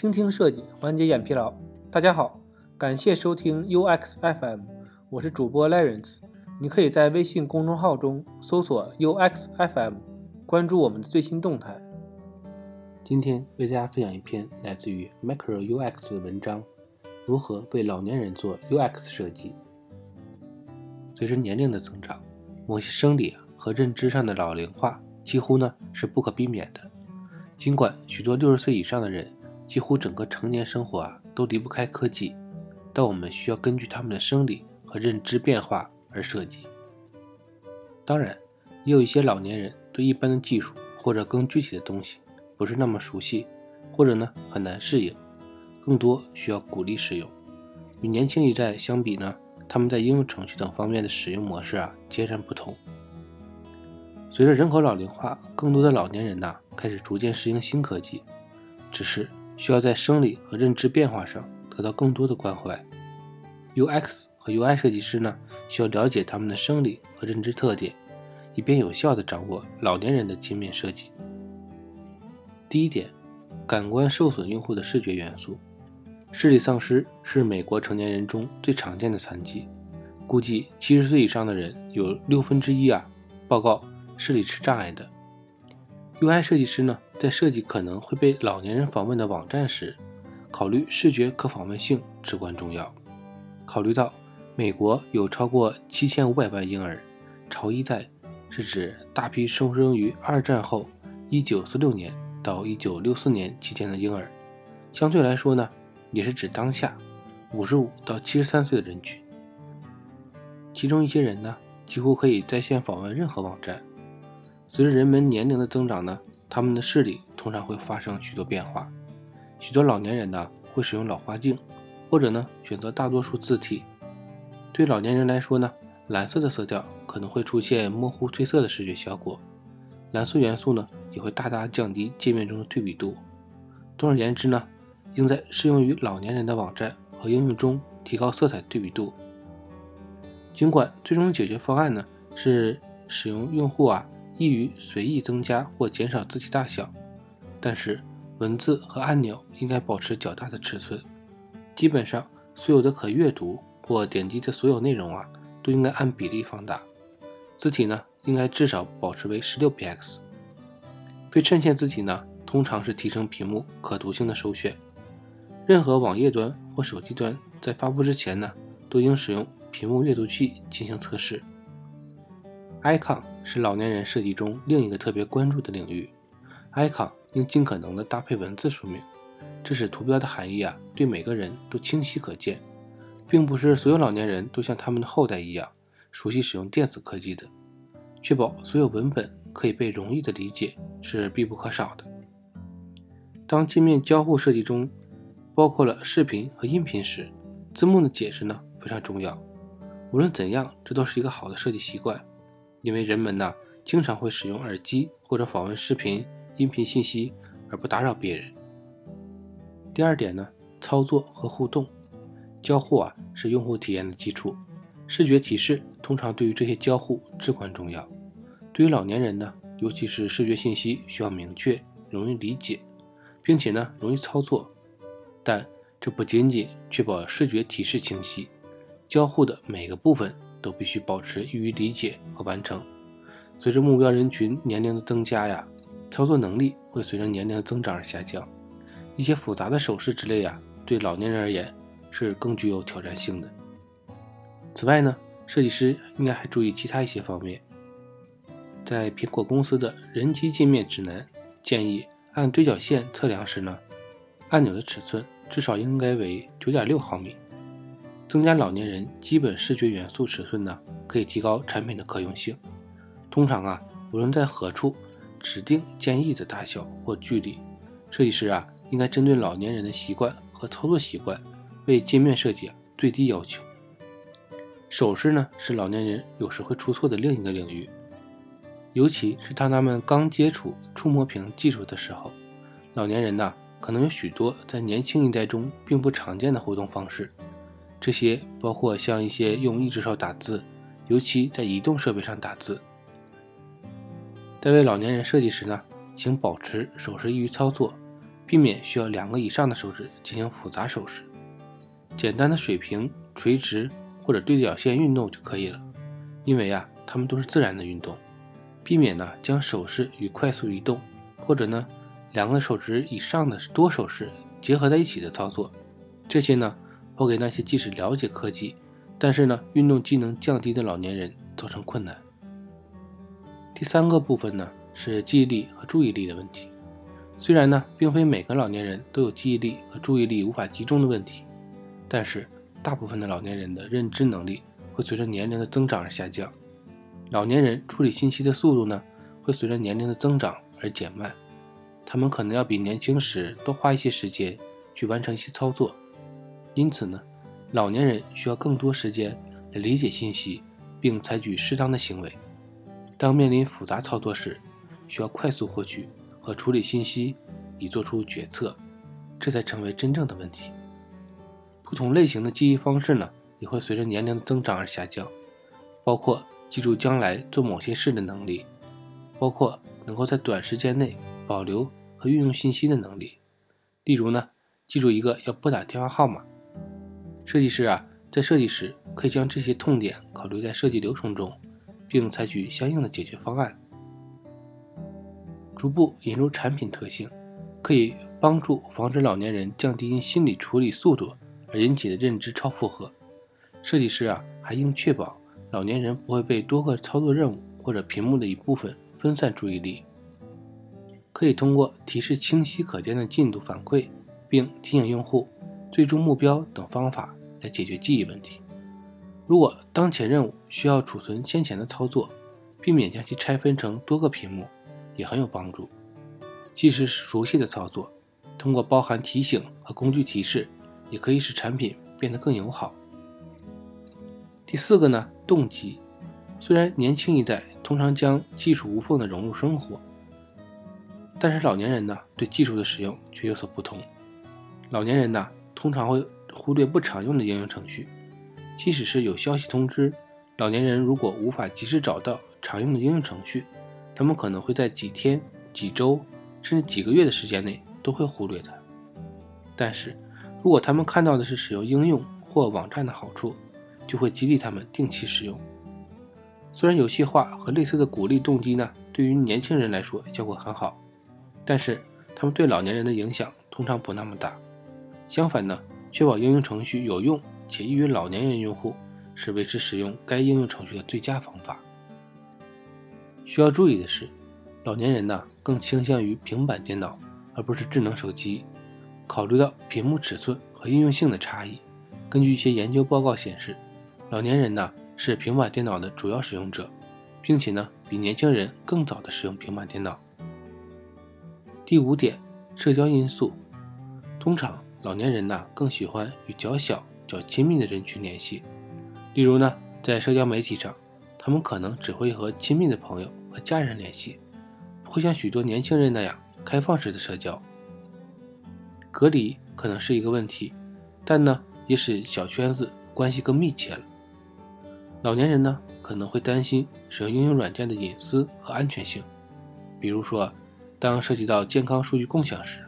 倾听设计，缓解眼疲劳。大家好，感谢收听 UX FM，我是主播 Lawrence。你可以在微信公众号中搜索 UX FM，关注我们的最新动态。今天为大家分享一篇来自于 Micro UX 的文章：如何为老年人做 UX 设计。随着年龄的增长，某些生理和认知上的老龄化几乎呢是不可避免的。尽管许多六十岁以上的人几乎整个成年生活啊都离不开科技，但我们需要根据他们的生理和认知变化而设计。当然，也有一些老年人对一般的技术或者更具体的东西不是那么熟悉，或者呢很难适应，更多需要鼓励使用。与年轻一代相比呢，他们在应用程序等方面的使用模式啊截然不同。随着人口老龄化，更多的老年人呐开始逐渐适应新科技，只是需要在生理和认知变化上得到更多的关怀。UX 和 UI 设计师呢需要了解他们的生理和认知特点，以便有效地掌握老年人的界面设计。第一点，感官受损用户的视觉元素。视力丧失是美国成年人中最常见的残疾，估计七十岁以上的人有六分之一啊报告。视力是障碍的，UI 设计师呢，在设计可能会被老年人访问的网站时，考虑视觉可访问性至关重要。考虑到美国有超过七千五百万婴儿，潮一代是指大批出生于二战后一九四六年到一九六四年期间的婴儿，相对来说呢，也是指当下五十五到七十三岁的人群。其中一些人呢，几乎可以在线访问任何网站。随着人们年龄的增长呢，他们的视力通常会发生许多变化。许多老年人呢会使用老花镜，或者呢选择大多数字体。对老年人来说呢，蓝色的色调可能会出现模糊褪色的视觉效果。蓝色元素呢也会大大降低界面中的对比度。总而言之呢，应在适用于老年人的网站和应用中提高色彩对比度。尽管最终解决方案呢是使用用户啊。易于随意增加或减少字体大小，但是文字和按钮应该保持较大的尺寸。基本上，所有的可阅读或点击的所有内容啊，都应该按比例放大。字体呢，应该至少保持为 16px。非衬线字体呢，通常是提升屏幕可读性的首选。任何网页端或手机端在发布之前呢，都应使用屏幕阅读器进行测试。icon 是老年人设计中另一个特别关注的领域。icon 应尽可能的搭配文字说明，这使图标的含义啊对每个人都清晰可见，并不是所有老年人都像他们的后代一样熟悉使用电子科技的。确保所有文本可以被容易的理解是必不可少的。当界面交互设计中包括了视频和音频时，字幕的解释呢非常重要。无论怎样，这都是一个好的设计习惯。因为人们呢经常会使用耳机或者访问视频、音频信息而不打扰别人。第二点呢，操作和互动，交互啊是用户体验的基础，视觉提示通常对于这些交互至关重要。对于老年人呢，尤其是视觉信息需要明确、容易理解，并且呢容易操作。但这不仅仅确保视觉提示清晰，交互的每个部分。都必须保持易于理解和完成。随着目标人群年龄的增加呀，操作能力会随着年龄的增长而下降。一些复杂的手势之类呀，对老年人而言是更具有挑战性的。此外呢，设计师应该还注意其他一些方面。在苹果公司的人机界面指南建议，按对角线测量时呢，按钮的尺寸至少应该为九点六毫米。增加老年人基本视觉元素尺寸呢，可以提高产品的可用性。通常啊，无论在何处指定建议的大小或距离，设计师啊应该针对老年人的习惯和操作习惯，为界面设计最低要求。手势呢是老年人有时会出错的另一个领域，尤其是当他们刚接触触摸屏技术的时候，老年人呢可能有许多在年轻一代中并不常见的互动方式。这些包括像一些用一只手打字，尤其在移动设备上打字。在为老年人设计时呢，请保持手势易于操作，避免需要两个以上的手指进行复杂手势。简单的水平、垂直或者对角线运动就可以了，因为啊，它们都是自然的运动。避免呢将手势与快速移动，或者呢两个手指以上的多手势结合在一起的操作，这些呢会给那些即使了解科技，但是呢运动技能降低的老年人造成困难。第三个部分呢是记忆力和注意力的问题。虽然呢并非每个老年人都有记忆力和注意力无法集中的问题，但是大部分的老年人的认知能力会随着年龄的增长而下降。老年人处理信息的速度呢，会随着年龄的增长而减慢。他们可能要比年轻时多花一些时间去完成一些操作。因此呢，老年人需要更多时间来理解信息，并采取适当的行为。当面临复杂操作时，需要快速获取和处理信息，以做出决策，这才成为真正的问题。不同类型的记忆方式呢，也会随着年龄的增长而下降，包括。记住将来做某些事的能力，包括能够在短时间内保留和运用信息的能力。例如呢，记住一个要拨打电话号码。设计师啊，在设计时可以将这些痛点考虑在设计流程中，并采取相应的解决方案。逐步引入产品特性，可以帮助防止老年人降低因心理处理速度而引起的认知超负荷。设计师啊，还应确保。老年人不会被多个操作任务或者屏幕的一部分分散注意力，可以通过提示清晰可见的进度反馈，并提醒用户最终目标等方法来解决记忆问题。如果当前任务需要储存先前的操作，避免将其拆分成多个屏幕，也很有帮助。即使是熟悉的操作，通过包含提醒和工具提示，也可以使产品变得更友好。第四个呢，动机。虽然年轻一代通常将技术无缝的融入生活，但是老年人呢，对技术的使用却有所不同。老年人呢，通常会忽略不常用的应用程序，即使是有消息通知，老年人如果无法及时找到常用的应用程序，他们可能会在几天、几周甚至几个月的时间内都会忽略它。但是，如果他们看到的是使用应用或网站的好处，就会激励他们定期使用。虽然游戏化和类似的鼓励动机呢，对于年轻人来说效果很好，但是他们对老年人的影响通常不那么大。相反呢，确保应用程序有用且易于老年人用户，是维持使用该应用程序的最佳方法。需要注意的是，老年人呢更倾向于平板电脑而不是智能手机。考虑到屏幕尺寸和应用性的差异，根据一些研究报告显示。老年人呢是平板电脑的主要使用者，并且呢比年轻人更早的使用平板电脑。第五点，社交因素。通常老年人呢更喜欢与较小、较亲密的人群联系，例如呢在社交媒体上，他们可能只会和亲密的朋友和家人联系，不会像许多年轻人那样开放式的社交。隔离可能是一个问题，但呢也使小圈子关系更密切了。老年人呢可能会担心使用应用软件的隐私和安全性，比如说，当涉及到健康数据共享时，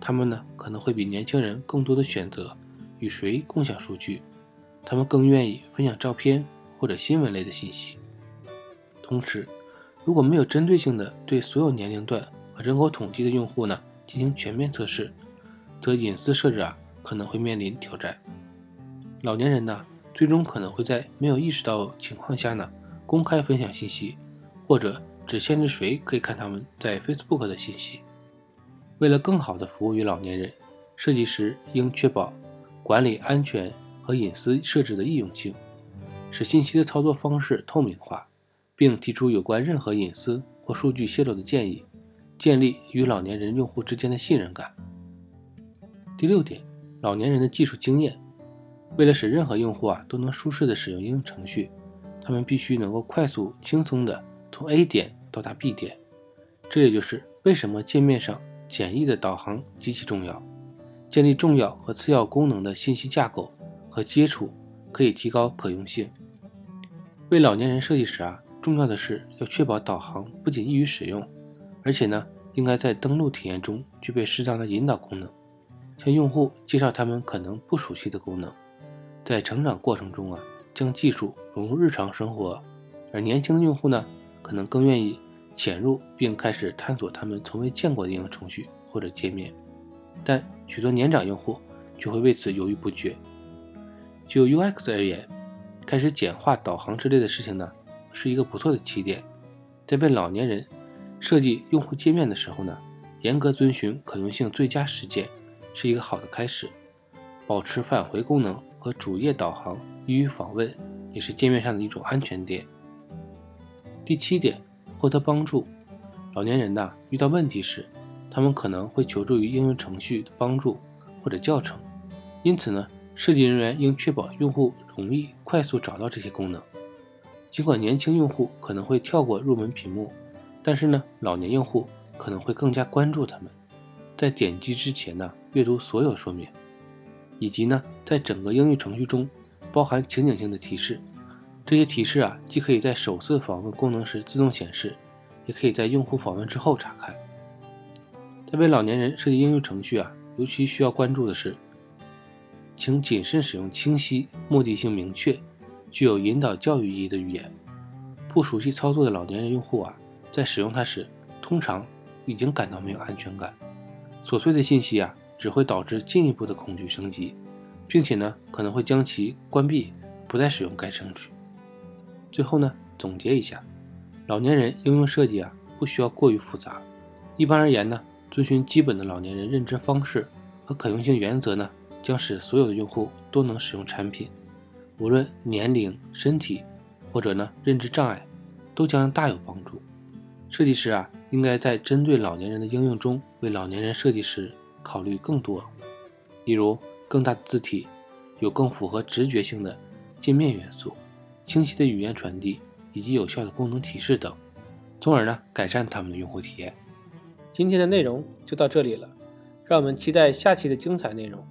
他们呢可能会比年轻人更多的选择与谁共享数据，他们更愿意分享照片或者新闻类的信息。同时，如果没有针对性的对所有年龄段和人口统计的用户呢进行全面测试，则隐私设置啊可能会面临挑战。老年人呢？最终可能会在没有意识到情况下呢，公开分享信息，或者只限制谁可以看他们在 Facebook 的信息。为了更好地服务于老年人，设计师应确保管理安全和隐私设置的易用性，使信息的操作方式透明化，并提出有关任何隐私或数据泄露的建议，建立与老年人用户之间的信任感。第六点，老年人的技术经验。为了使任何用户啊都能舒适的使用应用程序，他们必须能够快速、轻松的从 A 点到达 B 点。这也就是为什么界面上简易的导航极其重要。建立重要和次要功能的信息架构和接触，可以提高可用性。为老年人设计时啊，重要的是要确保导航不仅易于使用，而且呢应该在登录体验中具备适当的引导功能，向用户介绍他们可能不熟悉的功能。在成长过程中啊，将技术融入日常生活，而年轻的用户呢，可能更愿意潜入并开始探索他们从未见过的应用程序或者界面。但许多年长用户却会为此犹豫不决。就 UX 而言，开始简化导航之类的事情呢，是一个不错的起点。在为老年人设计用户界面的时候呢，严格遵循可用性最佳实践是一个好的开始。保持返回功能和主页导航易于访问，也是界面上的一种安全点。第七点，获得帮助。老年人呐，遇到问题时，他们可能会求助于应用程序的帮助或者教程，因此呢。设计人员应确保用户容易快速找到这些功能。尽管年轻用户可能会跳过入门屏幕，但是呢，老年用户可能会更加关注他们。在点击之前呢，阅读所有说明，以及呢，在整个应用程序中包含情景性的提示。这些提示啊，既可以在首次访问功能时自动显示，也可以在用户访问之后查看。在为老年人设计应用程序啊，尤其需要关注的是。请谨慎使用清晰、目的性明确、具有引导教育意义的语言。不熟悉操作的老年人用户啊，在使用它时，通常已经感到没有安全感。琐碎的信息啊，只会导致进一步的恐惧升级，并且呢，可能会将其关闭，不再使用该程序。最后呢，总结一下，老年人应用设计啊，不需要过于复杂。一般而言呢，遵循基本的老年人认知方式和可用性原则呢。将使所有的用户都能使用产品，无论年龄、身体或者呢认知障碍，都将大有帮助。设计师啊，应该在针对老年人的应用中，为老年人设计时考虑更多，例如更大的字体、有更符合直觉性的界面元素、清晰的语言传递以及有效的功能提示等，从而呢改善他们的用户体验。今天的内容就到这里了，让我们期待下期的精彩内容。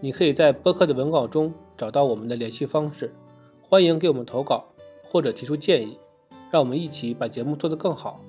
你可以在播客的文稿中找到我们的联系方式，欢迎给我们投稿或者提出建议，让我们一起把节目做得更好。